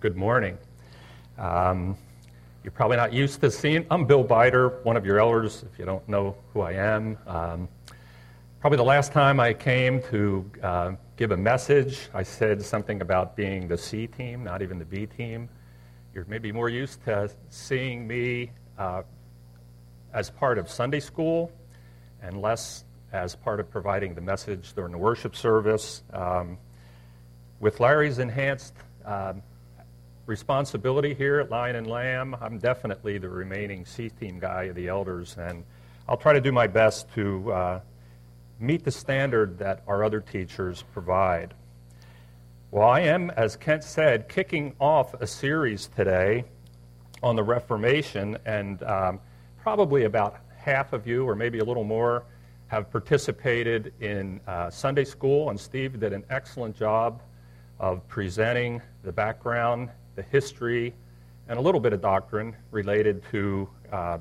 Good morning. Um, you're probably not used to seeing. I'm Bill Bider, one of your elders, if you don't know who I am. Um, probably the last time I came to uh, give a message, I said something about being the C team, not even the B team. You're maybe more used to seeing me uh, as part of Sunday school and less as part of providing the message during the worship service. Um, with Larry's enhanced um, responsibility here at Lion and Lamb, I'm definitely the remaining C team guy of the elders, and I'll try to do my best to uh, meet the standard that our other teachers provide. Well, I am, as Kent said, kicking off a series today on the Reformation, and um, probably about half of you, or maybe a little more, have participated in uh, Sunday school, and Steve did an excellent job of presenting the background, the history, and a little bit of doctrine related to uh,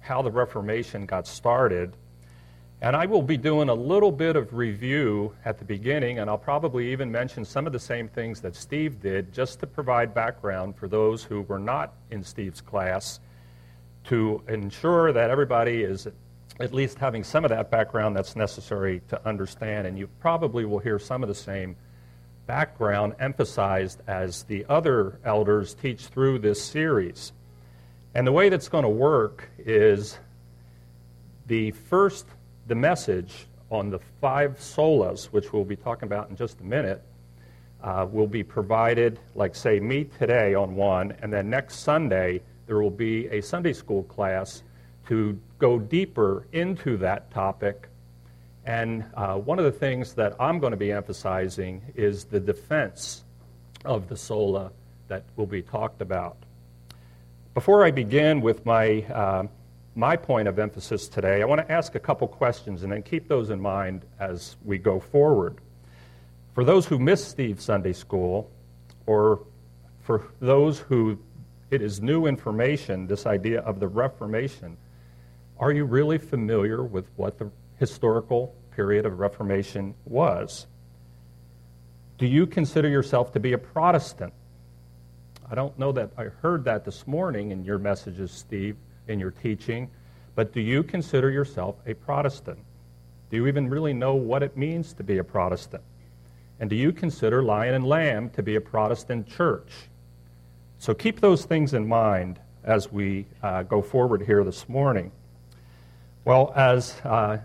how the Reformation got started. And I will be doing a little bit of review at the beginning, and I'll probably even mention some of the same things that Steve did just to provide background for those who were not in Steve's class to ensure that everybody is at least having some of that background that's necessary to understand. And you probably will hear some of the same background emphasized as the other elders teach through this series. And the way that's going to work is the first, the message on the five solas, which we'll be talking about in just a minute, uh, will be provided, like, say, me today on one, and then next Sunday there will be a Sunday school class to go deeper into that topic. And uh, one of the things that I'm going to be emphasizing is the defense of the sola that will be talked about. Before I begin with my, uh, my point of emphasis today, I want to ask a couple questions and then keep those in mind as we go forward. For those who missed Steve's Sunday School, or for those who it is new information, this idea of the Reformation, are you really familiar with what the historical period of Reformation was? Do you consider yourself to be a Protestant? I don't know that I heard that this morning in your messages, Steve, in your teaching, but do you consider yourself a Protestant? Do you even really know what it means to be a Protestant? And do you consider Lion and Lamb to be a Protestant church? So keep those things in mind as we uh, go forward here this morning. Well, as, uh,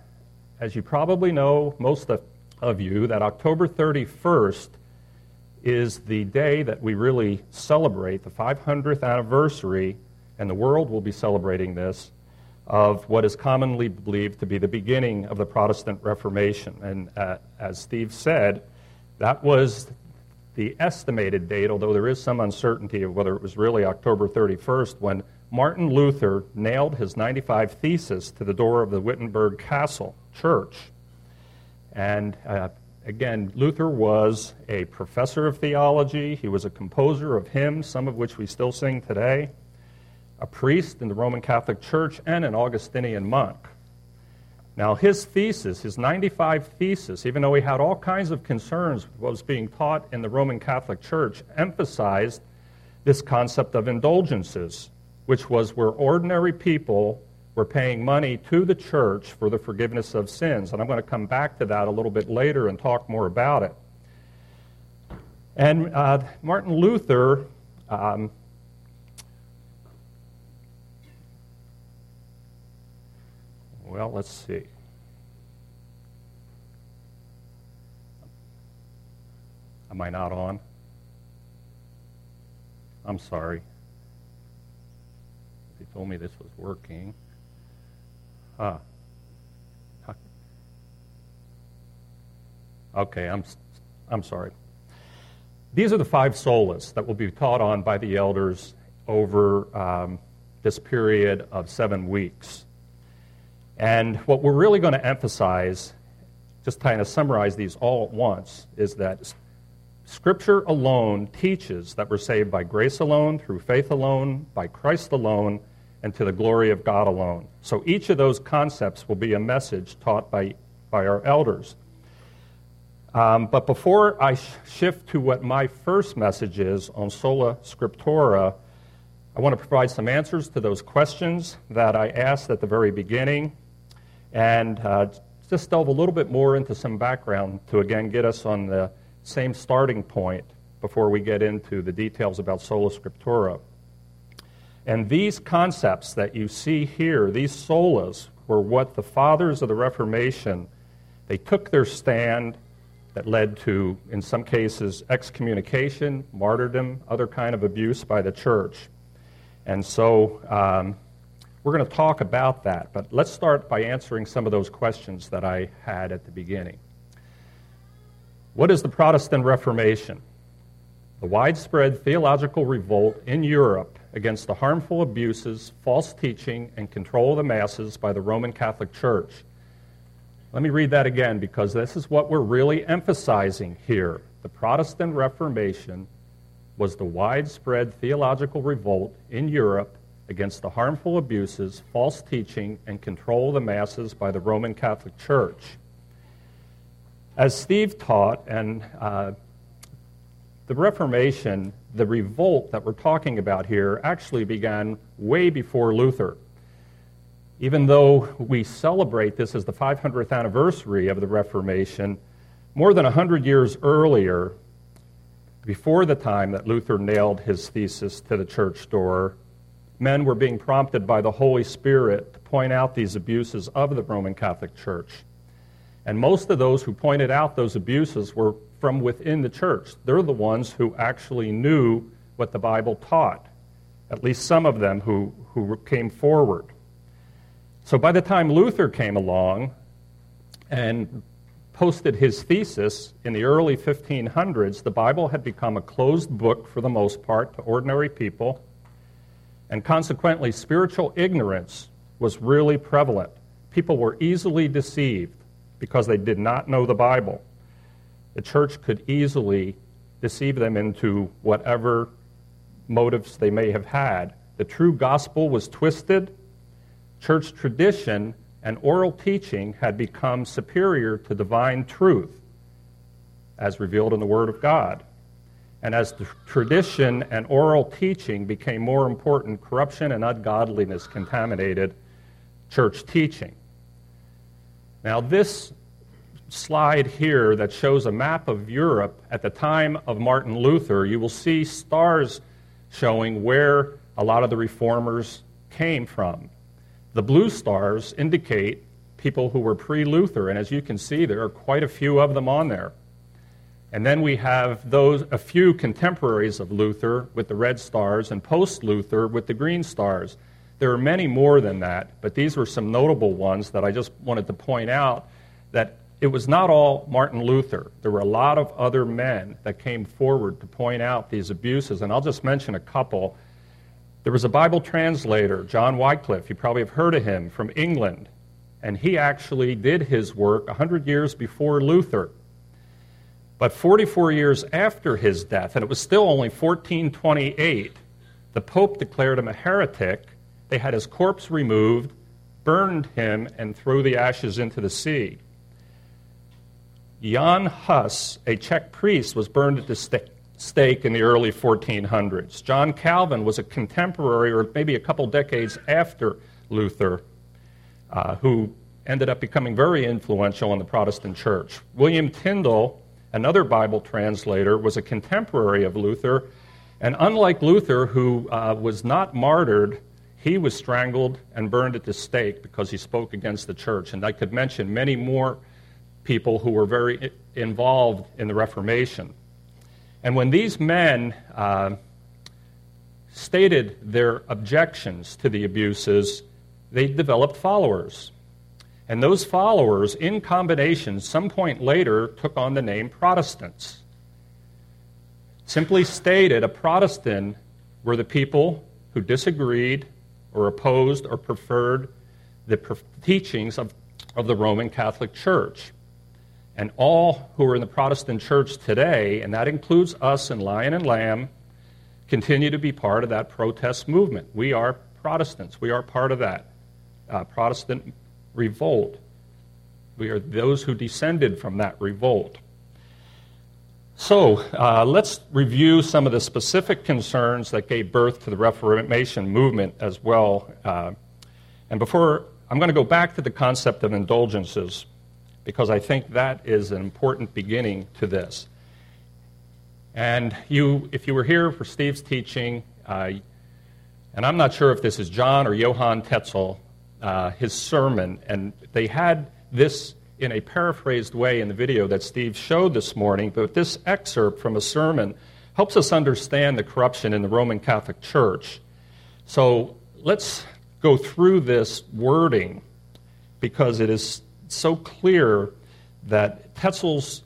as you probably know, most of, you, that October 31st is the day that we really celebrate the 500th anniversary, and the world will be celebrating this, of what is commonly believed to be the beginning of the Protestant Reformation. And uh, as Steve said, that was the estimated date, although there is some uncertainty of whether it was really October 31st, when Martin Luther nailed his 95 Theses to the door of the Wittenberg Castle Church. And uh, again, Luther was a professor of theology, he was a composer of hymns, some of which we still sing today, a priest in the Roman Catholic Church, and an Augustinian monk. Now, his thesis, his 95 thesis, even though he had all kinds of concerns with what was being taught in the Roman Catholic Church, emphasized this concept of indulgences which was where ordinary people were paying money to the church for the forgiveness of sins. And I'm going to come back to that a little bit later and talk more about it. And uh, Martin Luther. Um, well, let's see. Am I not on? I'm sorry told me this was working. Ah. Okay, I'm, I'm sorry. These are the five solas that will be taught on by the elders over um, this period of seven weeks. And what we're really going to emphasize, just kind of summarize these all at once, is that Scripture alone teaches that we're saved by grace alone, through faith alone, by Christ alone, and to the glory of God alone. So each of those concepts will be a message taught by, by our elders. Um, but before I sh- shift to what my first message is on sola scriptura, I want to provide some answers to those questions that I asked at the very beginning and uh, just delve a little bit more into some background to again get us on the same starting point before we get into the details about sola scriptura. And these concepts that you see here, these solas, were what the fathers of the Reformation, they took their stand that led to, in some cases, excommunication, martyrdom, other kind of abuse by the church. And so um, we're going to talk about that, but let's start by answering some of those questions that I had at the beginning. What is the Protestant Reformation? The widespread theological revolt in Europe against the harmful abuses, false teaching, and control of the masses by the Roman Catholic Church. Let me read that again because this is what we're really emphasizing here. The Protestant Reformation was the widespread theological revolt in Europe against the harmful abuses, false teaching, and control of the masses by the Roman Catholic Church. As Steve taught, and uh, the Reformation, the revolt that we're talking about here, actually began way before Luther. Even though we celebrate this as the 500th anniversary of the Reformation, more than 100 years earlier, before the time that Luther nailed his thesis to the church door, men were being prompted by the Holy Spirit to point out these abuses of the Roman Catholic Church. And most of those who pointed out those abuses were from within the church. They're the ones who actually knew what the Bible taught, at least some of them who, who came forward. So by the time Luther came along and posted his thesis in the early 1500s, the Bible had become a closed book for the most part to ordinary people, and consequently, spiritual ignorance was really prevalent. People were easily deceived because they did not know the Bible the church could easily deceive them into whatever motives they may have had. The true gospel was twisted. Church tradition and oral teaching had become superior to divine truth, as revealed in the Word of God. And as the tradition and oral teaching became more important, corruption and ungodliness contaminated church teaching. Now, this slide here that shows a map of Europe at the time of Martin Luther, you will see stars showing where a lot of the reformers came from. The blue stars indicate people who were pre Luther, and as you can see, there are quite a few of them on there. And then we have those a few contemporaries of Luther with the red stars and post Luther with the green stars. There are many more than that, but these were some notable ones that I just wanted to point out that it was not all Martin Luther. There were a lot of other men that came forward to point out these abuses, and I'll just mention a couple. There was a Bible translator, John Wycliffe. You probably have heard of him from England, and he actually did his work 100 years before Luther. But 44 years after his death, and it was still only 1428, the Pope declared him a heretic. They had his corpse removed, burned him, and threw the ashes into the sea. Jan Hus, a Czech priest, was burned at the stake in the early 1400s. John Calvin was a contemporary, or maybe a couple decades after Luther, uh, who ended up becoming very influential in the Protestant church. William Tyndale, another Bible translator, was a contemporary of Luther, and unlike Luther, who uh, was not martyred, he was strangled and burned at the stake because he spoke against the church. And I could mention many more people who were very involved in the Reformation. And when these men uh, stated their objections to the abuses, they developed followers. And those followers, in combination, some point later took on the name Protestants. Simply stated, a Protestant were the people who disagreed or opposed or preferred the teachings of, of the Roman Catholic Church. And all who are in the Protestant church today, and that includes us in Lion and Lamb, continue to be part of that protest movement. We are Protestants. We are part of that uh, Protestant revolt. We are those who descended from that revolt. So uh, let's review some of the specific concerns that gave birth to the Reformation movement as well. Uh, and before, I'm going to go back to the concept of indulgences because I think that is an important beginning to this. And you, if you were here for Steve's teaching, uh, and I'm not sure if this is John or Johann Tetzel, uh, his sermon, and they had this in a paraphrased way in the video that Steve showed this morning, but this excerpt from a sermon helps us understand the corruption in the Roman Catholic Church. So let's go through this wording because it is so clear that Tetzel's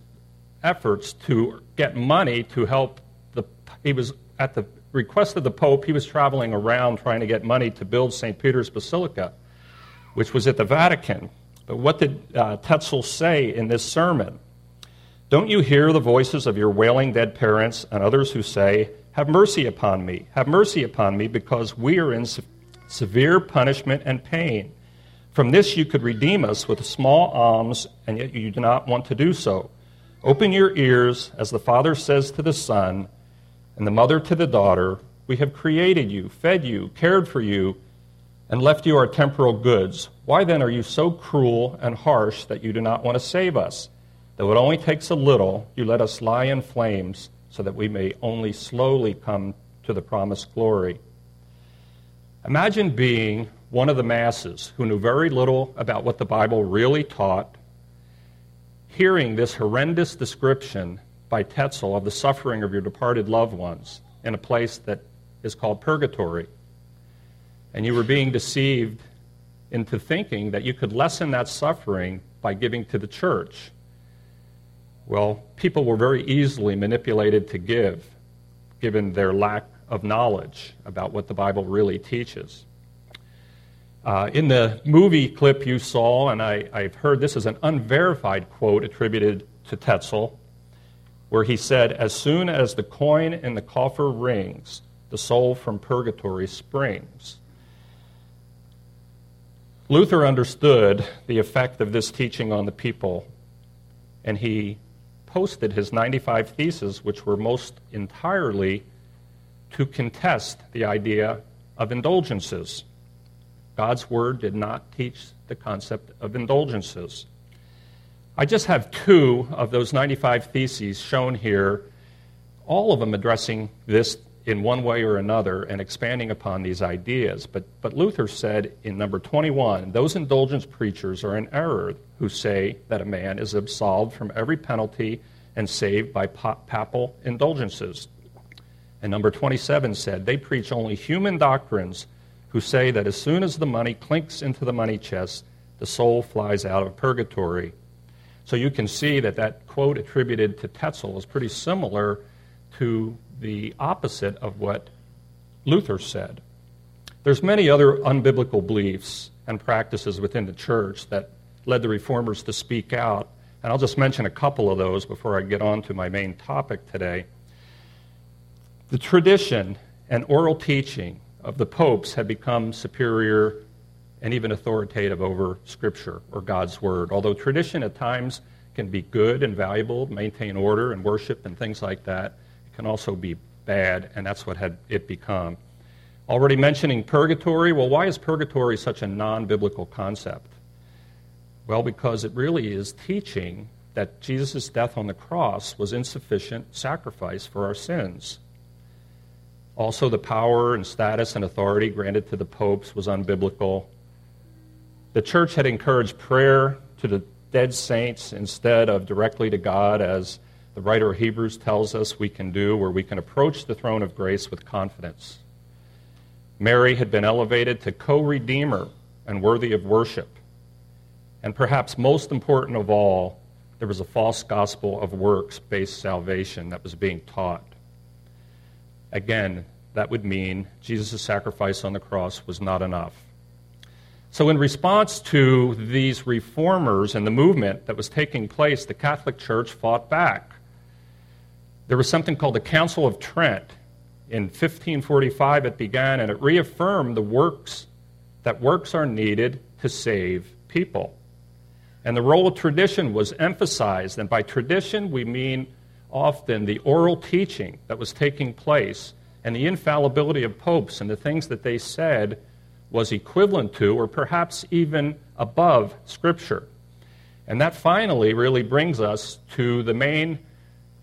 efforts to get money to help the he was at the request of the Pope, he was traveling around trying to get money to build St. Peter's Basilica, which was at the Vatican. But what did uh, Tetzel say in this sermon? Don't you hear the voices of your wailing dead parents and others who say, Have mercy upon me, have mercy upon me, because we are in se- severe punishment and pain. From this you could redeem us with small alms, and yet you do not want to do so. Open your ears, as the Father says to the Son, and the mother to the daughter. We have created you, fed you, cared for you, and left you our temporal goods. Why then are you so cruel and harsh that you do not want to save us? Though it only takes a little, you let us lie in flames so that we may only slowly come to the promised glory. Imagine being one of the masses who knew very little about what the Bible really taught, hearing this horrendous description by Tetzel of the suffering of your departed loved ones in a place that is called purgatory. And you were being deceived into thinking that you could lessen that suffering by giving to the church. Well, people were very easily manipulated to give, given their lack of knowledge about what the Bible really teaches. Uh, in the movie clip you saw, and I, I've heard this is an unverified quote attributed to Tetzel, where he said, As soon as the coin in the coffer rings, the soul from purgatory springs. Luther understood the effect of this teaching on the people, and he posted his 95 theses, which were most entirely to contest the idea of indulgences. God's Word did not teach the concept of indulgences. I just have two of those 95 theses shown here, all of them addressing this in one way or another and expanding upon these ideas. But, but Luther said in number 21 those indulgence preachers are in error who say that a man is absolved from every penalty and saved by papal indulgences. And number 27 said they preach only human doctrines who say that as soon as the money clinks into the money chest, the soul flies out of purgatory so you can see that that quote attributed to Tetzel is pretty similar to the opposite of what Luther said. There's many other unbiblical beliefs and practices within the church that led the reformers to speak out, and I'll just mention a couple of those before I get on to my main topic today. The tradition and oral teaching of the popes had become superior and even authoritative over Scripture or God's Word. Although tradition at times can be good and valuable, maintain order and worship and things like that, can also be bad, and that's what had it become. Already mentioning purgatory. Well, why is purgatory such a non biblical concept? Well, because it really is teaching that Jesus' death on the cross was insufficient sacrifice for our sins. Also, the power and status and authority granted to the popes was unbiblical. The church had encouraged prayer to the dead saints instead of directly to God, as the writer of Hebrews tells us we can do, where we can approach the throne of grace with confidence. Mary had been elevated to co redeemer and worthy of worship. And perhaps most important of all, there was a false gospel of works based salvation that was being taught. Again, that would mean Jesus' sacrifice on the cross was not enough. So, in response to these reformers and the movement that was taking place, the Catholic Church fought back. There was something called the Council of Trent. In 1545, it began, and it reaffirmed the works that works are needed to save people. And the role of tradition was emphasized, and by tradition, we mean often the oral teaching that was taking place and the infallibility of popes and the things that they said was equivalent to or perhaps even above Scripture. And that finally really brings us to the main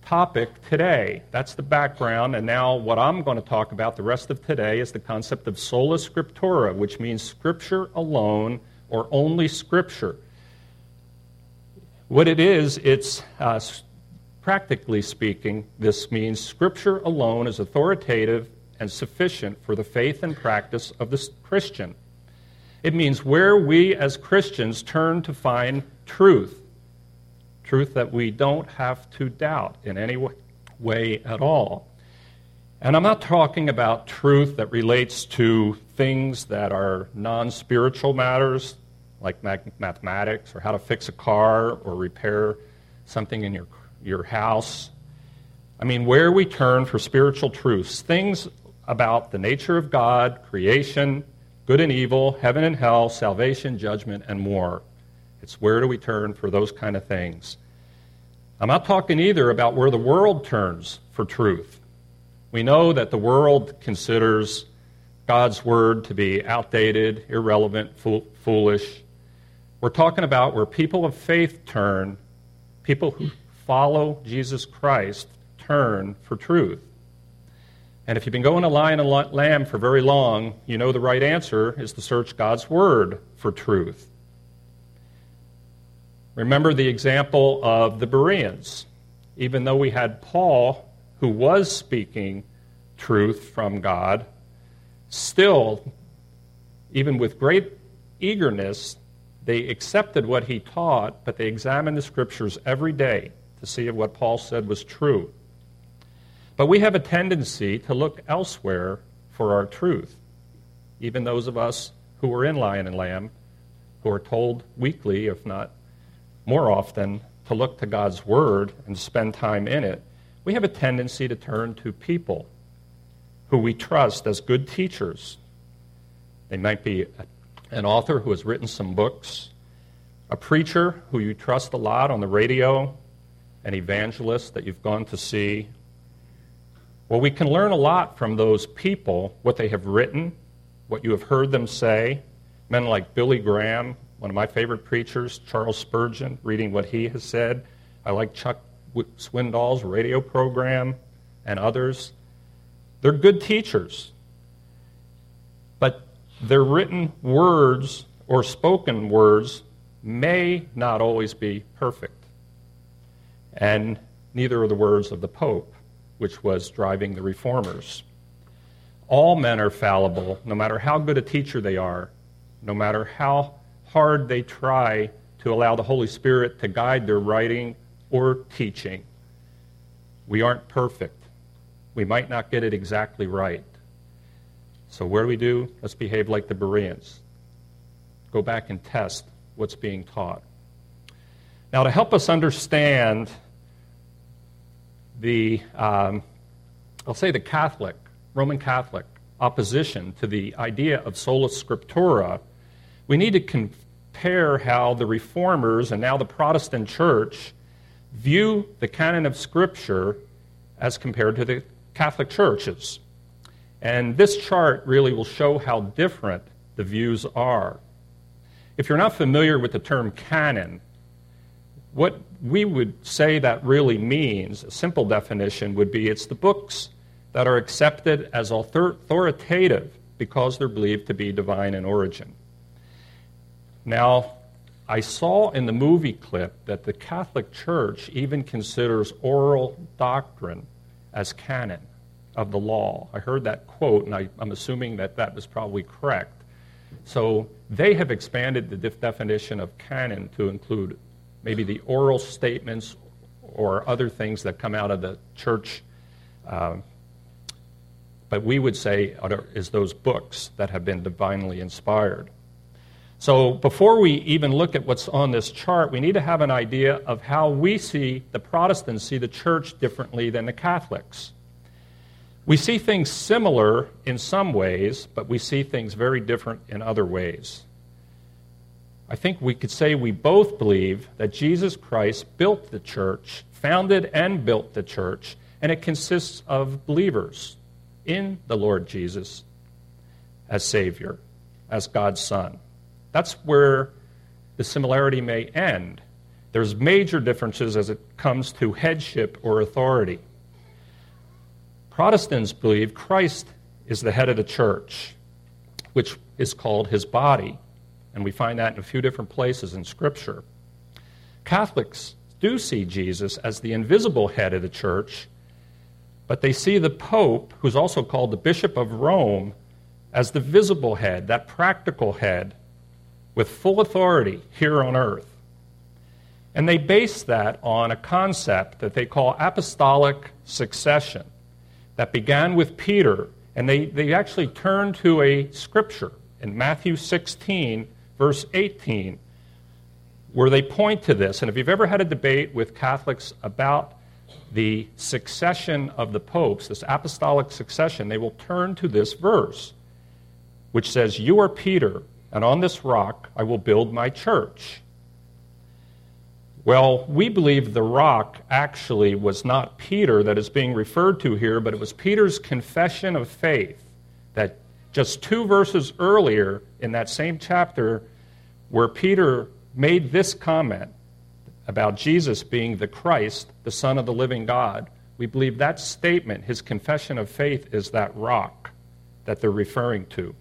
topic today. That's the background, and now what I'm going to talk about the rest of today is the concept of sola scriptura, which means Scripture alone or only Scripture. What it is, it's uh, practically speaking, this means Scripture alone is authoritative and sufficient for the faith and practice of the Christian. It means where we as Christians turn to find truth, truth that we don't have to doubt in any way at all. And I'm not talking about truth that relates to things that are non spiritual matters, like mathematics or how to fix a car or repair something in your, your house. I mean, where we turn for spiritual truths, things about the nature of God, creation, good and evil, heaven and hell, salvation, judgment, and more. It's where do we turn for those kind of things. I'm not talking either about where the world turns for truth. We know that the world considers God's word to be outdated, irrelevant, fool- foolish. We're talking about where people of faith turn, people who follow Jesus Christ turn for truth. And if you've been going to lion and lamb for very long, you know the right answer is to search God's Word for truth. Remember the example of the Bereans. Even though we had Paul, who was speaking truth from God, still, even with great eagerness, they accepted what he taught, but they examined the scriptures every day to see if what Paul said was true. But we have a tendency to look elsewhere for our truth. Even those of us who are in Lion and Lamb, who are told weekly, if not more often, to look to God's Word and spend time in it, we have a tendency to turn to people who we trust as good teachers. They might be an author who has written some books, a preacher who you trust a lot on the radio, an evangelist that you've gone to see, well, we can learn a lot from those people, what they have written, what you have heard them say. Men like Billy Graham, one of my favorite preachers, Charles Spurgeon, reading what he has said. I like Chuck Swindoll's radio program and others. They're good teachers. But their written words or spoken words may not always be perfect. And neither are the words of the Pope which was driving the reformers. All men are fallible, no matter how good a teacher they are, no matter how hard they try to allow the Holy Spirit to guide their writing or teaching. We aren't perfect. We might not get it exactly right. So, what do we do? Let's behave like the Bereans. Go back and test what's being taught. Now, to help us understand the, um, I'll say the Catholic, Roman Catholic opposition to the idea of sola scriptura, we need to compare how the reformers and now the Protestant church view the canon of Scripture as compared to the Catholic churches. And this chart really will show how different the views are. If you're not familiar with the term canon, what we would say that really means, a simple definition would be it's the books that are accepted as authoritative because they're believed to be divine in origin. Now, I saw in the movie clip that the Catholic Church even considers oral doctrine as canon of the law. I heard that quote, and I, am assuming that that was probably correct. So they have expanded the def- definition of canon to include maybe the oral statements or other things that come out of the church. Uh, but we would say is those books that have been divinely inspired. So before we even look at what's on this chart, we need to have an idea of how we see the Protestants see the church differently than the Catholics. We see things similar in some ways, but we see things very different in other ways. I think we could say we both believe that Jesus Christ built the church founded and built the church, and it consists of believers in the Lord Jesus as Savior, as God's Son. That's where the similarity may end. There's major differences as it comes to headship or authority. Protestants believe Christ is the head of the church, which is called his body. And we find that in a few different places in Scripture. Catholics do see Jesus as the invisible head of the church, but they see the Pope, who's also called the Bishop of Rome, as the visible head, that practical head, with full authority here on earth. And they base that on a concept that they call apostolic succession that began with Peter. And they, they actually turn to a scripture in Matthew 16, verse 18, where they point to this. And if you've ever had a debate with Catholics about the succession of the popes, this apostolic succession, they will turn to this verse, which says, You are Peter, and on this rock I will build my church. Well, we believe the rock actually was not Peter that is being referred to here, but it was Peter's confession of faith that just two verses earlier in that same chapter, where Peter made this comment about Jesus being the Christ, the Son of the living God, we believe that statement, his confession of faith, is that rock that they're referring to.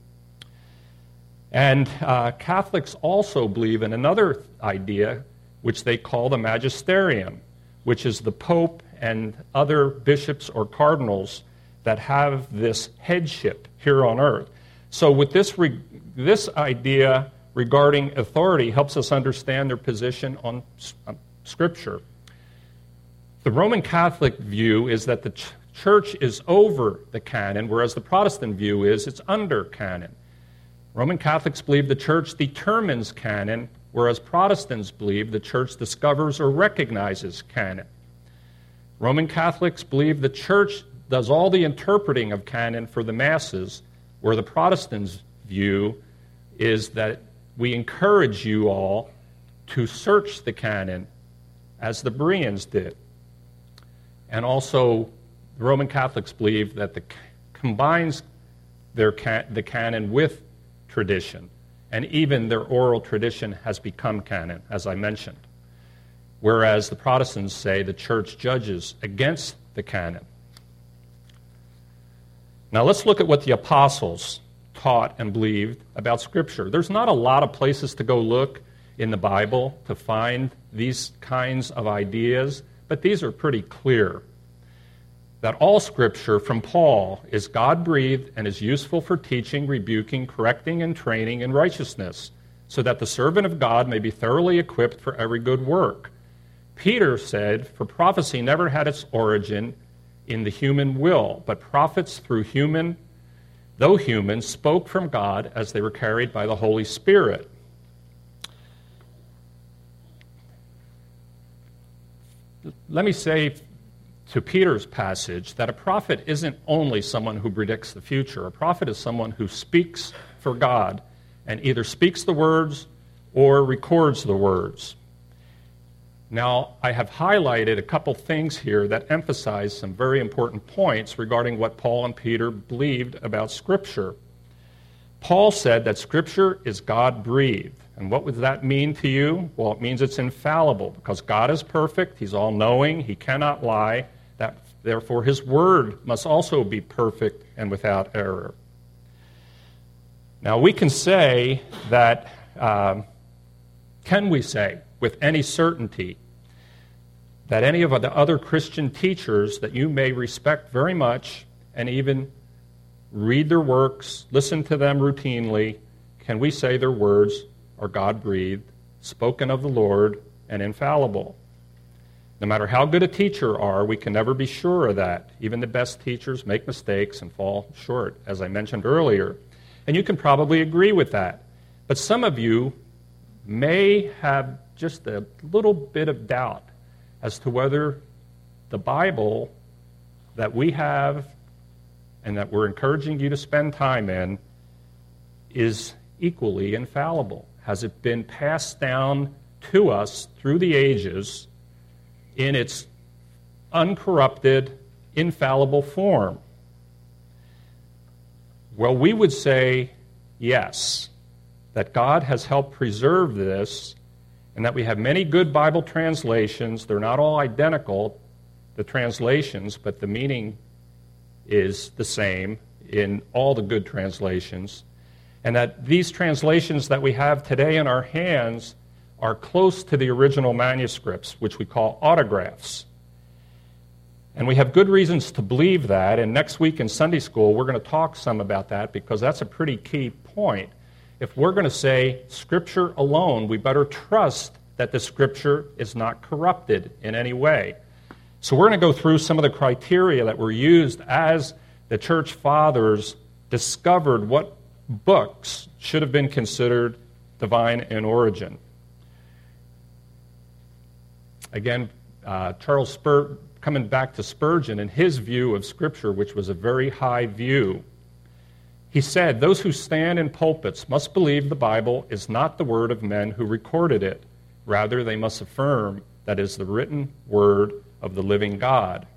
And uh, Catholics also believe in another idea, which they call the magisterium, which is the Pope and other bishops or cardinals that have this headship here on earth. So, with this, re- this idea regarding authority, helps us understand their position on uh, Scripture. The Roman Catholic view is that the ch- church is over the canon, whereas the Protestant view is it's under canon. Roman Catholics believe the church determines canon, whereas Protestants believe the church discovers or recognizes canon. Roman Catholics believe the church does all the interpreting of canon for the masses, where the Protestants' view is that we encourage you all to search the canon as the Bereans did. And also, Roman Catholics believe that the combines their the canon with tradition, and even their oral tradition has become canon, as I mentioned. Whereas the Protestants say the church judges against the canon. Now let's look at what the apostles taught and believed about Scripture. There's not a lot of places to go look in the Bible to find these kinds of ideas, but these are pretty clear. That all Scripture from Paul is God breathed and is useful for teaching, rebuking, correcting, and training in righteousness, so that the servant of God may be thoroughly equipped for every good work. Peter said, For prophecy never had its origin in the human will, but prophets through human, though human, spoke from God as they were carried by the Holy Spirit. Let me say to Peter's passage that a prophet isn't only someone who predicts the future. A prophet is someone who speaks for God and either speaks the words or records the words. Now, I have highlighted a couple things here that emphasize some very important points regarding what Paul and Peter believed about Scripture. Paul said that Scripture is God breathed. And what would that mean to you? Well, it means it's infallible because God is perfect, He's all knowing, He cannot lie. Therefore, His Word must also be perfect and without error. Now, we can say that, um, can we say with any certainty that any of the other Christian teachers that you may respect very much and even read their works, listen to them routinely, can we say their words are God breathed, spoken of the Lord, and infallible? No matter how good a teacher are, we can never be sure of that. Even the best teachers make mistakes and fall short, as I mentioned earlier. And you can probably agree with that. But some of you may have just a little bit of doubt as to whether the Bible that we have and that we're encouraging you to spend time in is equally infallible. Has it been passed down to us through the ages in its uncorrupted, infallible form? Well, we would say yes, that God has helped preserve this, and that we have many good Bible translations. They're not all identical, the translations, but the meaning is the same in all the good translations. And that these translations that we have today in our hands are close to the original manuscripts, which we call autographs. And we have good reasons to believe that. And next week in Sunday school, we're going to talk some about that because that's a pretty key point. If we're going to say Scripture alone, we better trust that the Scripture is not corrupted in any way. So we're going to go through some of the criteria that were used as the church fathers discovered what books should have been considered divine in origin. Again, uh, Charles Spur, coming back to Spurgeon and his view of Scripture, which was a very high view, he said, Those who stand in pulpits must believe the Bible is not the word of men who recorded it. Rather, they must affirm that it is the written word of the living God.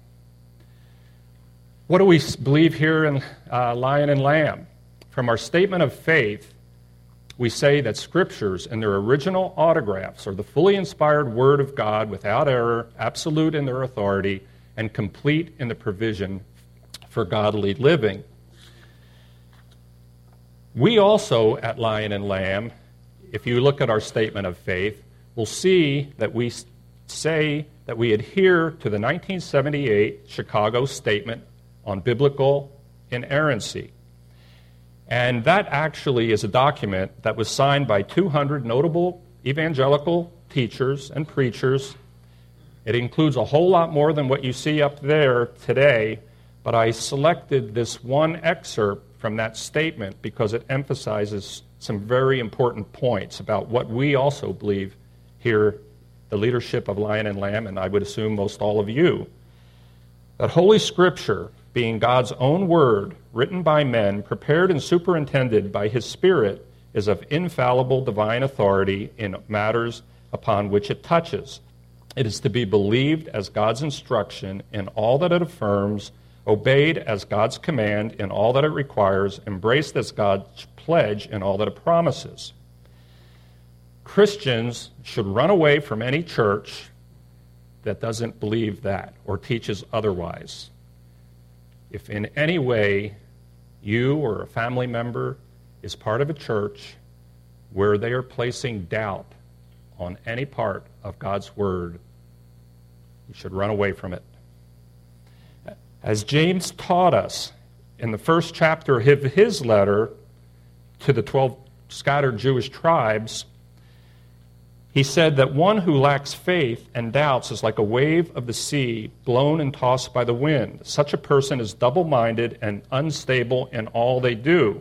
What do we believe here in uh, Lion and Lamb? From our statement of faith, we say that scriptures and their original autographs are the fully inspired Word of God without error, absolute in their authority, and complete in the provision for godly living. We also, at Lion and Lamb, if you look at our statement of faith, will see that we say that we adhere to the 1978 Chicago Statement on Biblical Inerrancy. And that actually is a document that was signed by 200 notable evangelical teachers and preachers. It includes a whole lot more than what you see up there today, but I selected this one excerpt from that statement because it emphasizes some very important points about what we also believe here, the leadership of Lion and Lamb, and I would assume most all of you. That Holy Scripture being God's own word, written by men, prepared and superintended by his Spirit, is of infallible divine authority in matters upon which it touches. It is to be believed as God's instruction in all that it affirms, obeyed as God's command in all that it requires, embraced as God's pledge in all that it promises. Christians should run away from any church that doesn't believe that or teaches otherwise if in any way you or a family member is part of a church where they are placing doubt on any part of God's Word, you should run away from it. As James taught us in the first chapter of his letter to the 12 scattered Jewish tribes, he said that one who lacks faith and doubts is like a wave of the sea blown and tossed by the wind. Such a person is double minded and unstable in all they do.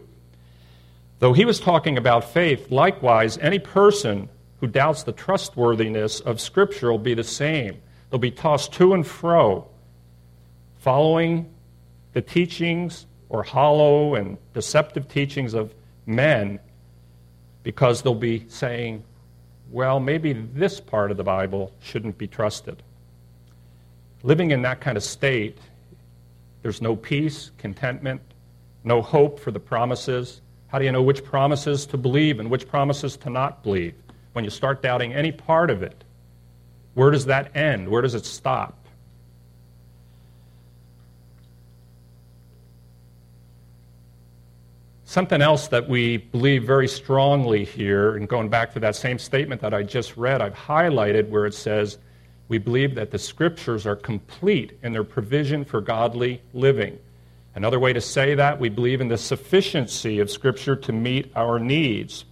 Though he was talking about faith, likewise, any person who doubts the trustworthiness of Scripture will be the same. They'll be tossed to and fro, following the teachings or hollow and deceptive teachings of men, because they'll be saying, well, maybe this part of the Bible shouldn't be trusted. Living in that kind of state, there's no peace, contentment, no hope for the promises. How do you know which promises to believe and which promises to not believe? When you start doubting any part of it, where does that end? Where does it stop? Something else that we believe very strongly here, and going back to that same statement that I just read, I've highlighted where it says, We believe that the scriptures are complete in their provision for godly living. Another way to say that, we believe in the sufficiency of Scripture to meet our needs.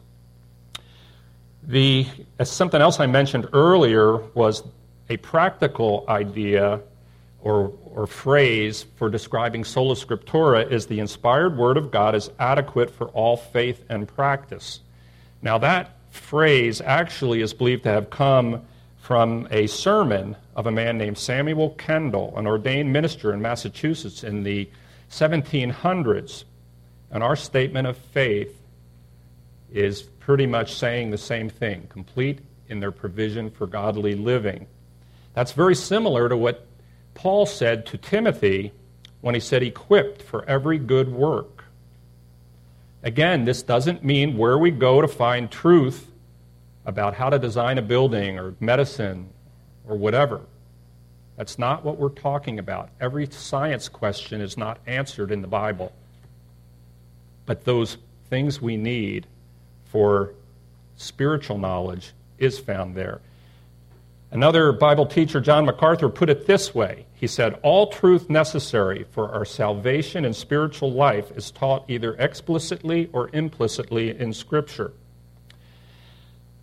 The, something else I mentioned earlier was a practical idea or, or phrase for describing sola scriptura is the inspired word of God is adequate for all faith and practice. Now, that phrase actually is believed to have come from a sermon of a man named Samuel Kendall, an ordained minister in Massachusetts in the 1700s. And our statement of faith is pretty much saying the same thing complete in their provision for godly living. That's very similar to what Paul said to Timothy when he said, equipped for every good work. Again, this doesn't mean where we go to find truth about how to design a building or medicine or whatever. That's not what we're talking about. Every science question is not answered in the Bible. But those things we need for spiritual knowledge is found there. Another Bible teacher, John MacArthur, put it this way. He said, All truth necessary for our salvation and spiritual life is taught either explicitly or implicitly in Scripture.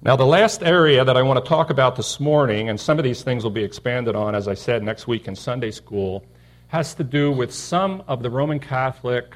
Now, the last area that I want to talk about this morning, and some of these things will be expanded on, as I said, next week in Sunday school, has to do with some of the Roman Catholic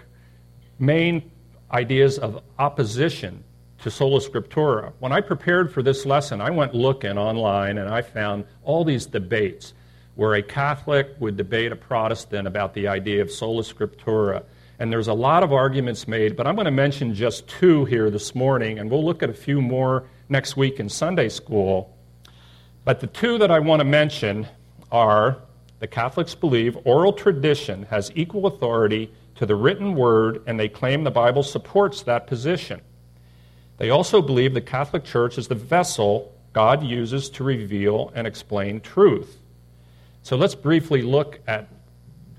main ideas of opposition to sola scriptura. When I prepared for this lesson, I went looking online and I found all these debates where a Catholic would debate a Protestant about the idea of sola scriptura. And there's a lot of arguments made, but I'm going to mention just two here this morning, and we'll look at a few more next week in Sunday school. But the two that I want to mention are the Catholics believe oral tradition has equal authority to the written word, and they claim the Bible supports that position. They also believe the Catholic Church is the vessel God uses to reveal and explain truth. So let's briefly look at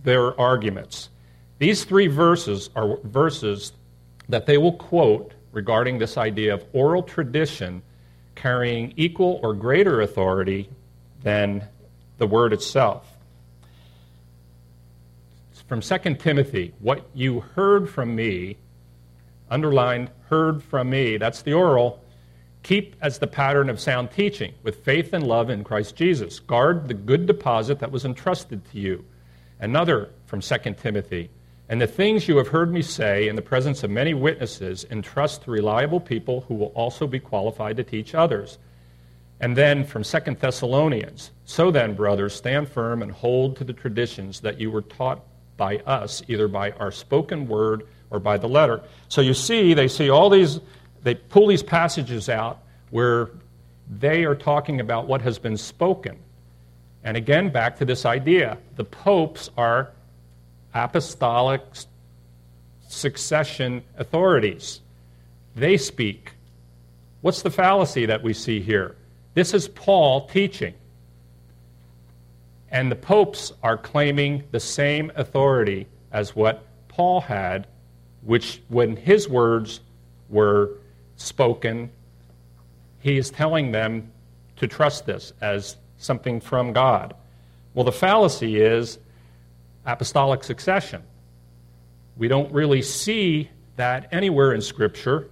their arguments. These three verses are verses that they will quote regarding this idea of oral tradition carrying equal or greater authority than the word itself. From 2 Timothy, what you heard from me underlined, heard from me, that's the oral, keep as the pattern of sound teaching with faith and love in Christ Jesus. Guard the good deposit that was entrusted to you. Another from 2 Timothy. And the things you have heard me say in the presence of many witnesses, entrust to reliable people who will also be qualified to teach others. And then from 2 Thessalonians. So then, brothers, stand firm and hold to the traditions that you were taught by us, either by our spoken word or by the letter. So you see, they see all these, they pull these passages out where they are talking about what has been spoken. And again, back to this idea the popes are apostolic succession authorities. They speak. What's the fallacy that we see here? This is Paul teaching. And the popes are claiming the same authority as what Paul had which, when his words were spoken, he is telling them to trust this as something from God. Well, the fallacy is apostolic succession. We don't really see that anywhere in Scripture.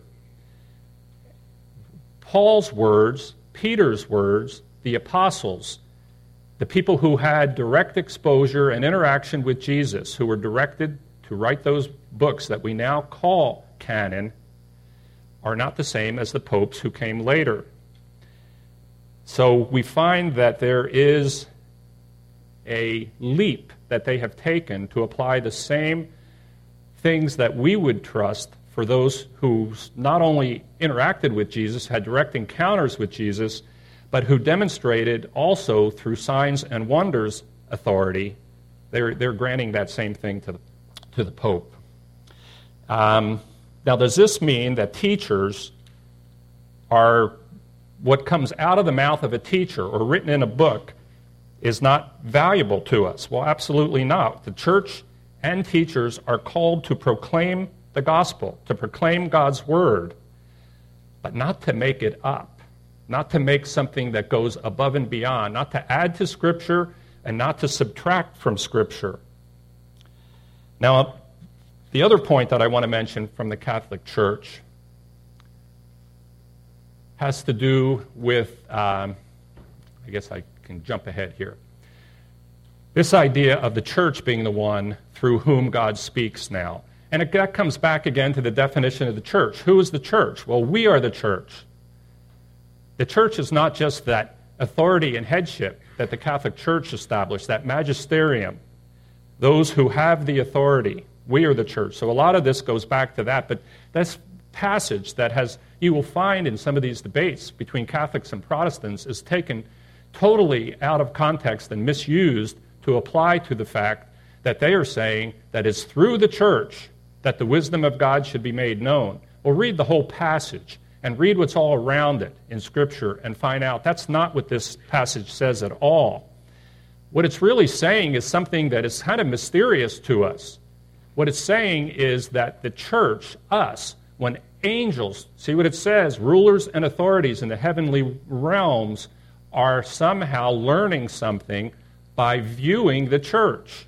Paul's words, Peter's words, the apostles, the people who had direct exposure and interaction with Jesus, who were directed to write those books that we now call canon are not the same as the popes who came later. So we find that there is a leap that they have taken to apply the same things that we would trust for those who not only interacted with Jesus, had direct encounters with Jesus, but who demonstrated also through signs and wonders authority. They're, they're granting that same thing to, to the Pope. Um, now, does this mean that teachers are what comes out of the mouth of a teacher or written in a book is not valuable to us? Well, absolutely not. The church and teachers are called to proclaim the gospel, to proclaim God's word, but not to make it up, not to make something that goes above and beyond, not to add to Scripture and not to subtract from Scripture. Now, the other point that I want to mention from the Catholic Church has to do with, um, I guess I can jump ahead here. This idea of the church being the one through whom God speaks now. And it, that comes back again to the definition of the church. Who is the church? Well, we are the church. The church is not just that authority and headship that the Catholic Church established, that magisterium, those who have the authority. We are the church. So a lot of this goes back to that. But this passage that has, you will find in some of these debates between Catholics and Protestants, is taken totally out of context and misused to apply to the fact that they are saying that it's through the church that the wisdom of God should be made known. Well, read the whole passage and read what's all around it in Scripture and find out that's not what this passage says at all. What it's really saying is something that is kind of mysterious to us. What it's saying is that the church, us, when angels, see what it says, rulers and authorities in the heavenly realms are somehow learning something by viewing the church.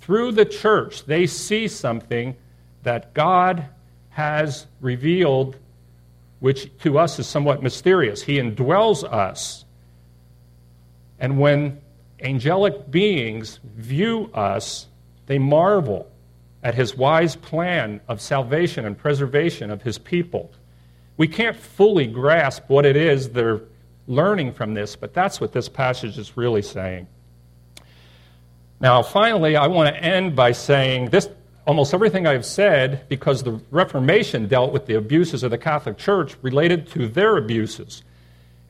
Through the church, they see something that God has revealed, which to us is somewhat mysterious. He indwells us. And when angelic beings view us, they marvel at his wise plan of salvation and preservation of his people. We can't fully grasp what it is they're learning from this, but that's what this passage is really saying. Now, finally, I want to end by saying this almost everything I've said, because the Reformation dealt with the abuses of the Catholic Church related to their abuses.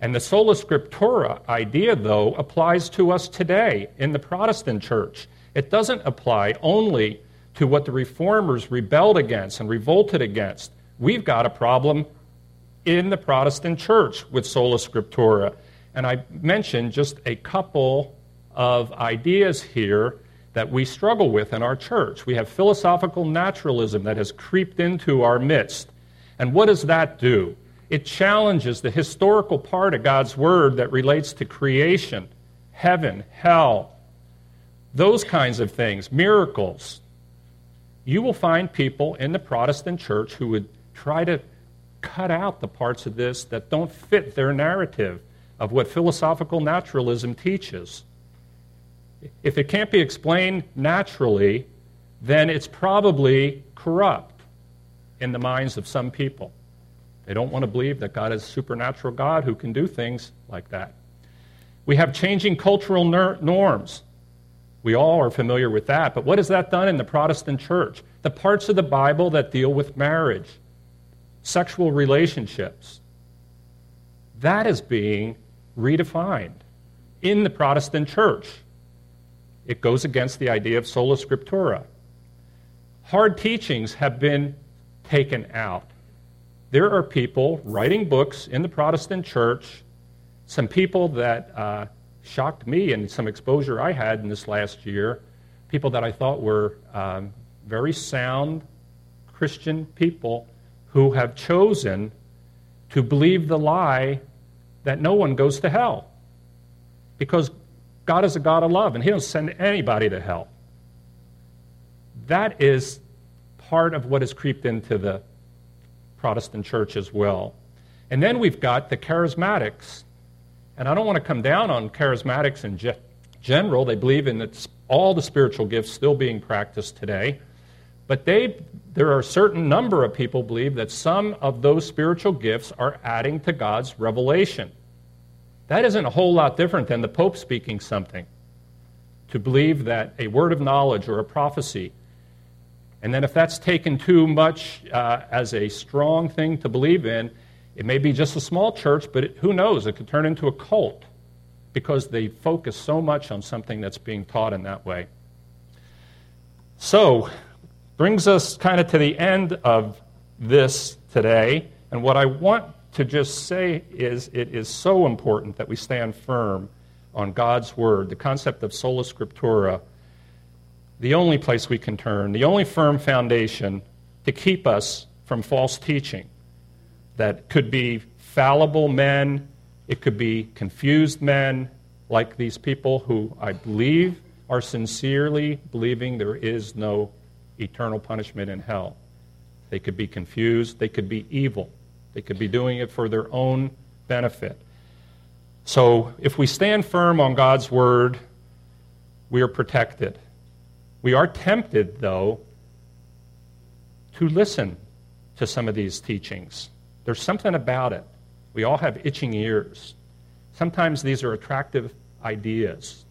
And the sola scriptura idea, though, applies to us today in the Protestant church. It doesn't apply only to what the reformers rebelled against and revolted against. We've got a problem in the Protestant church with sola scriptura. And I mentioned just a couple of ideas here that we struggle with in our church. We have philosophical naturalism that has creeped into our midst. And what does that do? It challenges the historical part of God's Word that relates to creation, heaven, hell, those kinds of things, miracles. You will find people in the Protestant church who would try to cut out the parts of this that don't fit their narrative of what philosophical naturalism teaches. If it can't be explained naturally, then it's probably corrupt in the minds of some people. They don't want to believe that God is a supernatural God who can do things like that. We have changing cultural norms. We all are familiar with that. But what has that done in the Protestant church? The parts of the Bible that deal with marriage, sexual relationships, that is being redefined in the Protestant church. It goes against the idea of sola scriptura. Hard teachings have been taken out. There are people writing books in the Protestant church, some people that uh, shocked me and some exposure I had in this last year, people that I thought were um, very sound Christian people who have chosen to believe the lie that no one goes to hell. Because God is a God of love, and He doesn't send anybody to hell. That is part of what has creeped into the Protestant church as well. And then we've got the charismatics. And I don't want to come down on charismatics in ge- general. They believe in all the spiritual gifts still being practiced today. But they, there are a certain number of people believe that some of those spiritual gifts are adding to God's revelation. That isn't a whole lot different than the Pope speaking something. To believe that a word of knowledge or a prophecy, and then if that's taken too much uh, as a strong thing to believe in, it may be just a small church, but it, who knows? It could turn into a cult because they focus so much on something that's being taught in that way. So, brings us kind of to the end of this today. And what I want to just say is it is so important that we stand firm on God's Word, the concept of sola scriptura, the only place we can turn, the only firm foundation to keep us from false teaching that could be fallible men, it could be confused men, like these people who I believe are sincerely believing there is no eternal punishment in hell. They could be confused, they could be evil. They could be doing it for their own benefit. So if we stand firm on God's word, we are protected. We are tempted, though, to listen to some of these teachings. There's something about it. We all have itching ears. Sometimes these are attractive ideas,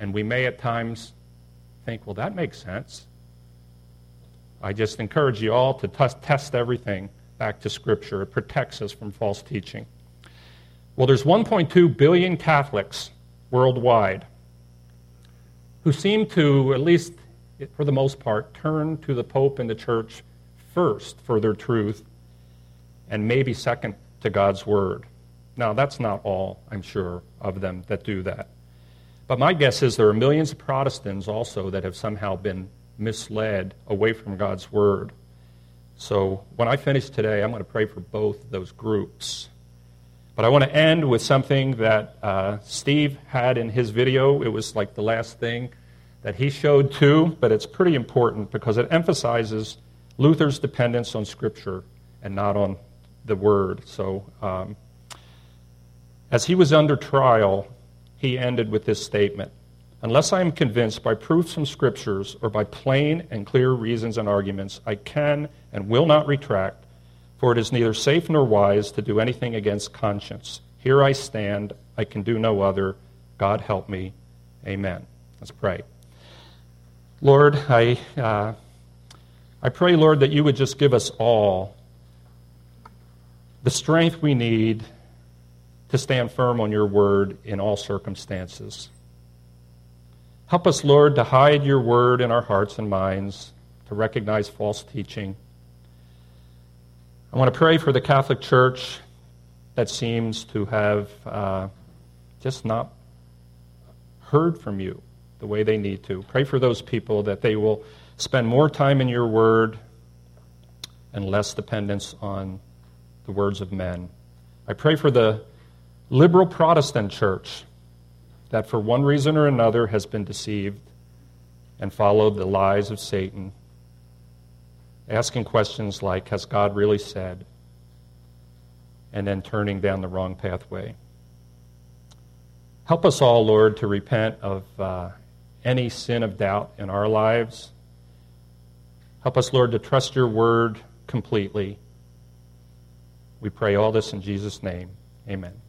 and we may at times think, well, that makes sense. I just encourage you all to t- test everything back to Scripture. It protects us from false teaching. Well, there's 1.2 billion Catholics worldwide. Who seem to, at least for the most part, turn to the Pope and the Church first for their truth, and maybe second to God's Word. Now, that's not all, I'm sure, of them that do that. But my guess is there are millions of Protestants also that have somehow been misled away from God's Word. So when I finish today, I'm going to pray for both those groups. But I want to end with something that uh, Steve had in his video. It was like the last thing that he showed too, but it's pretty important because it emphasizes Luther's dependence on Scripture and not on the Word. So, um, as he was under trial, he ended with this statement Unless I am convinced by proofs from Scriptures or by plain and clear reasons and arguments, I can and will not retract, for it is neither safe nor wise to do anything against conscience. Here I stand, I can do no other. God help me. Amen. Let's pray. Lord, I, uh, I pray, Lord, that you would just give us all the strength we need to stand firm on your word in all circumstances. Help us, Lord, to hide your word in our hearts and minds, to recognize false teaching. I want to pray for the Catholic Church that seems to have uh, just not heard from you the way they need to. Pray for those people that they will spend more time in your word and less dependence on the words of men. I pray for the liberal Protestant church that for one reason or another has been deceived and followed the lies of Satan, asking questions like, Has God really said? and then turning down the wrong pathway. Help us all, Lord, to repent of uh, any sin of doubt in our lives. Help us, Lord, to trust your word completely. We pray all this in Jesus' name. Amen.